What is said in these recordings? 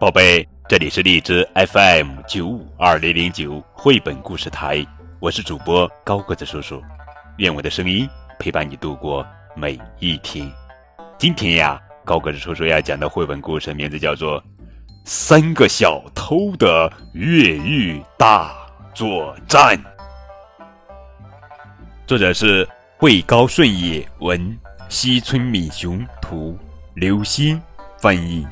宝贝，这里是荔枝 FM 九五二零零九绘本故事台，我是主播高个子叔叔，愿我的声音陪伴你度过每一天。今天呀，高个子叔叔要讲的绘本故事名字叫做《三个小偷的越狱大作战》，作者是惠高顺也文，西村敏雄图，刘星翻译。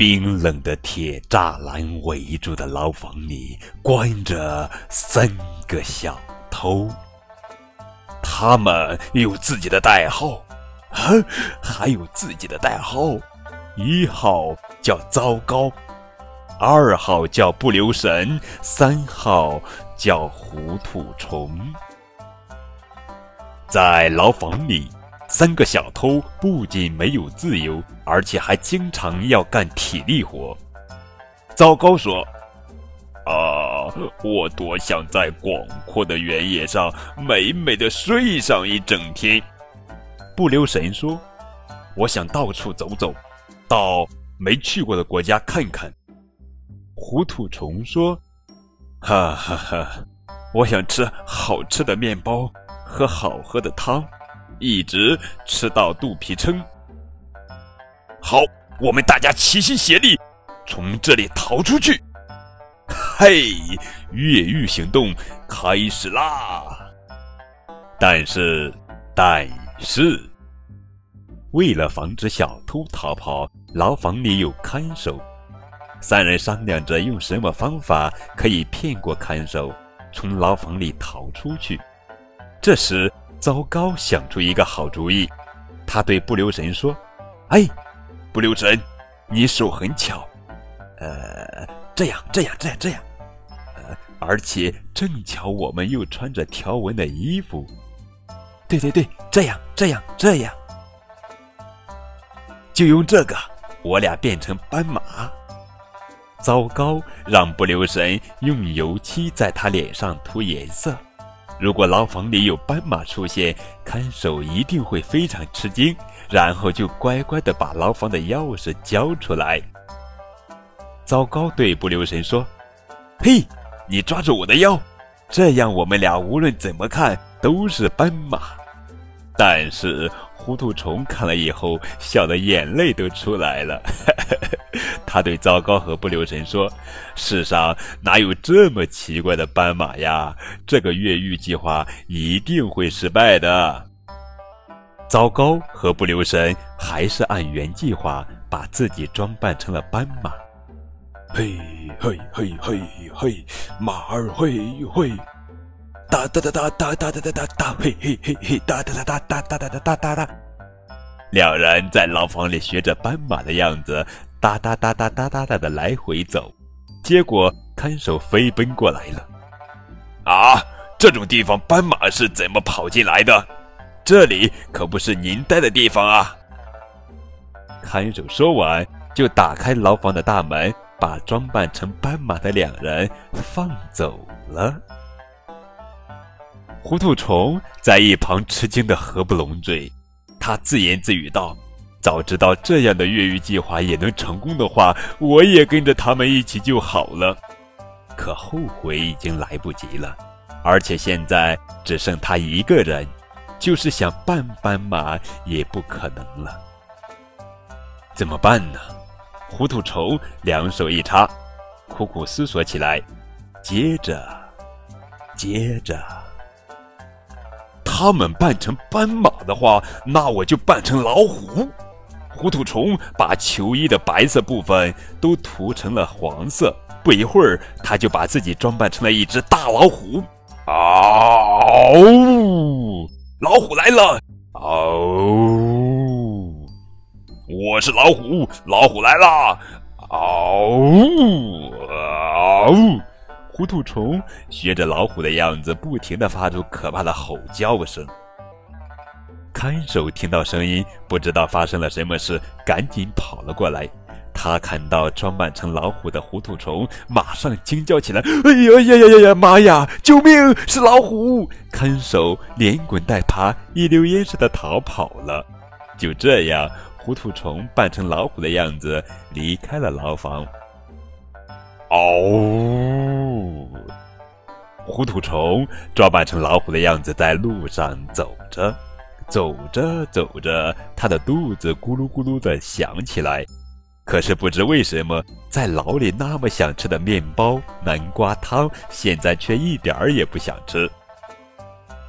冰冷的铁栅栏围住的牢房里，关着三个小偷。他们有自己的代号，哼，还有自己的代号。一号叫糟糕，二号叫不留神，三号叫糊涂虫。在牢房里。三个小偷不仅没有自由，而且还经常要干体力活。糟糕说：“啊，我多想在广阔的原野上美美的睡上一整天。”不留神说：“我想到处走走，到没去过的国家看看。”糊涂虫说：“哈哈哈，我想吃好吃的面包，喝好喝的汤。”一直吃到肚皮撑。好，我们大家齐心协力，从这里逃出去。嘿，越狱行动开始啦！但是，但是，为了防止小偷逃跑，牢房里有看守。三人商量着用什么方法可以骗过看守，从牢房里逃出去。这时。糟糕，想出一个好主意。他对不留神说：“哎，不留神，你手很巧。呃，这样，这样，这样，这样。呃，而且正巧我们又穿着条纹的衣服。对对对，这样，这样，这样。就用这个，我俩变成斑马。糟糕，让不留神用油漆在他脸上涂颜色。”如果牢房里有斑马出现，看守一定会非常吃惊，然后就乖乖的把牢房的钥匙交出来。糟糕，对不留神说：“嘿，你抓住我的腰，这样我们俩无论怎么看都是斑马。”但是。糊涂虫看了以后，笑得眼泪都出来了。他对糟糕和不留神说：“世上哪有这么奇怪的斑马呀？这个越狱计划一定会失败的。”糟糕和不留神还是按原计划把自己装扮成了斑马。嘿嘿嘿嘿嘿，马儿嘿嘿。哒哒哒哒哒哒哒哒哒，嘿嘿嘿嘿，哒哒哒哒哒哒哒哒哒哒。两人在牢房里学着斑马的样子，哒哒哒哒哒哒哒的来回走。结果看守飞奔过来了。啊，这种地方斑马是怎么跑进来的？这里可不是您待的地方啊！看守说完，就打开牢房的大门，把装扮成斑马的两人放走了。糊涂虫在一旁吃惊的合不拢嘴，他自言自语道：“早知道这样的越狱计划也能成功的话，我也跟着他们一起就好了。可后悔已经来不及了，而且现在只剩他一个人，就是想扮斑马也不可能了。怎么办呢？”糊涂虫两手一插，苦苦思索起来，接着，接着。他们扮成斑马的话，那我就扮成老虎。糊涂虫把球衣的白色部分都涂成了黄色，不一会儿，他就把自己装扮成了一只大老虎。嗷！老虎来了！嗷！我是老虎，老虎来了！嗷！嗷！糊涂虫学着老虎的样子，不停地发出可怕的吼叫声。看守听到声音，不知道发生了什么事，赶紧跑了过来。他看到装扮成老虎的糊涂虫，马上惊叫起来：“哎呀呀呀呀呀！妈呀！救命！是老虎！”看守连滚带爬，一溜烟似的逃跑了。就这样，糊涂虫扮成老虎的样子离开了牢房。哦，糊涂虫装扮成老虎的样子在路上走着，走着走着，他的肚子咕噜咕噜的响起来。可是不知为什么，在牢里那么想吃的面包、南瓜汤，现在却一点儿也不想吃。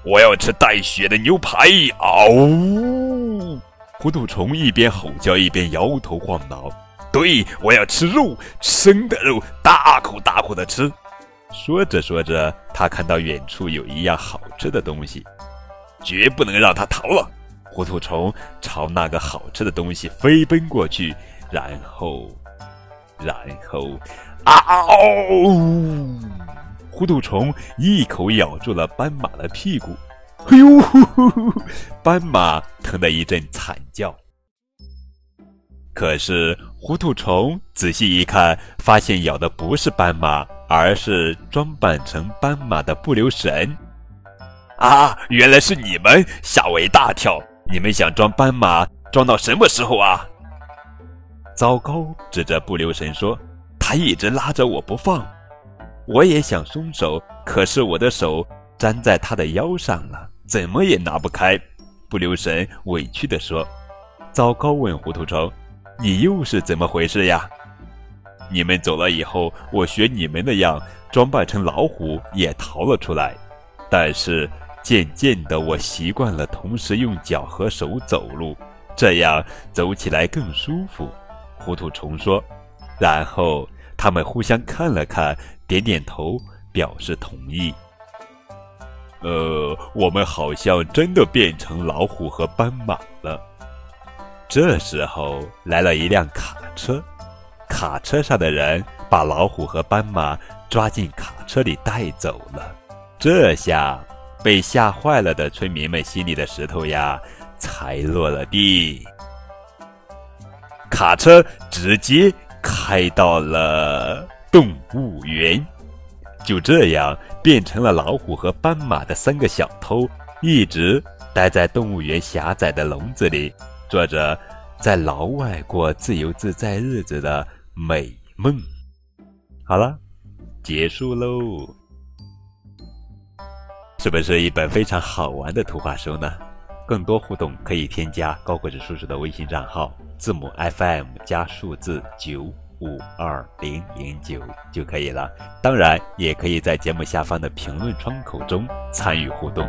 我要吃带血的牛排！嗷！糊涂虫一边吼叫一边摇头晃脑。对，我要吃肉，生的肉，大口大口的吃。说着说着，他看到远处有一样好吃的东西，绝不能让他逃了。糊涂虫朝那个好吃的东西飞奔过去。然后，然后，啊哦！糊涂虫一口咬住了斑马的屁股，哎呦！斑马疼得一阵惨叫。可是糊涂虫仔细一看，发现咬的不是斑马，而是装扮成斑马的不留神。啊！原来是你们，吓我一大跳！你们想装斑马，装到什么时候啊？糟糕！指着不留神说：“他一直拉着我不放，我也想松手，可是我的手粘在他的腰上了，怎么也拿不开。”不留神委屈地说：“糟糕！”问糊涂虫：“你又是怎么回事呀？”你们走了以后，我学你们那样装扮成老虎也逃了出来，但是渐渐的，我习惯了同时用脚和手走路，这样走起来更舒服。糊涂虫说，然后他们互相看了看，点点头，表示同意。呃，我们好像真的变成老虎和斑马了。这时候来了一辆卡车，卡车上的人把老虎和斑马抓进卡车里带走了。这下被吓坏了的村民们心里的石头呀，才落了地。卡车直接开到了动物园，就这样变成了老虎和斑马的三个小偷，一直待在动物园狭窄的笼子里，做着在牢外过自由自在日子的美梦。好了，结束喽，是不是一本非常好玩的图画书呢？更多互动可以添加高个子叔叔的微信账号。字母 FM 加数字九五二零零九就可以了。当然，也可以在节目下方的评论窗口中参与互动。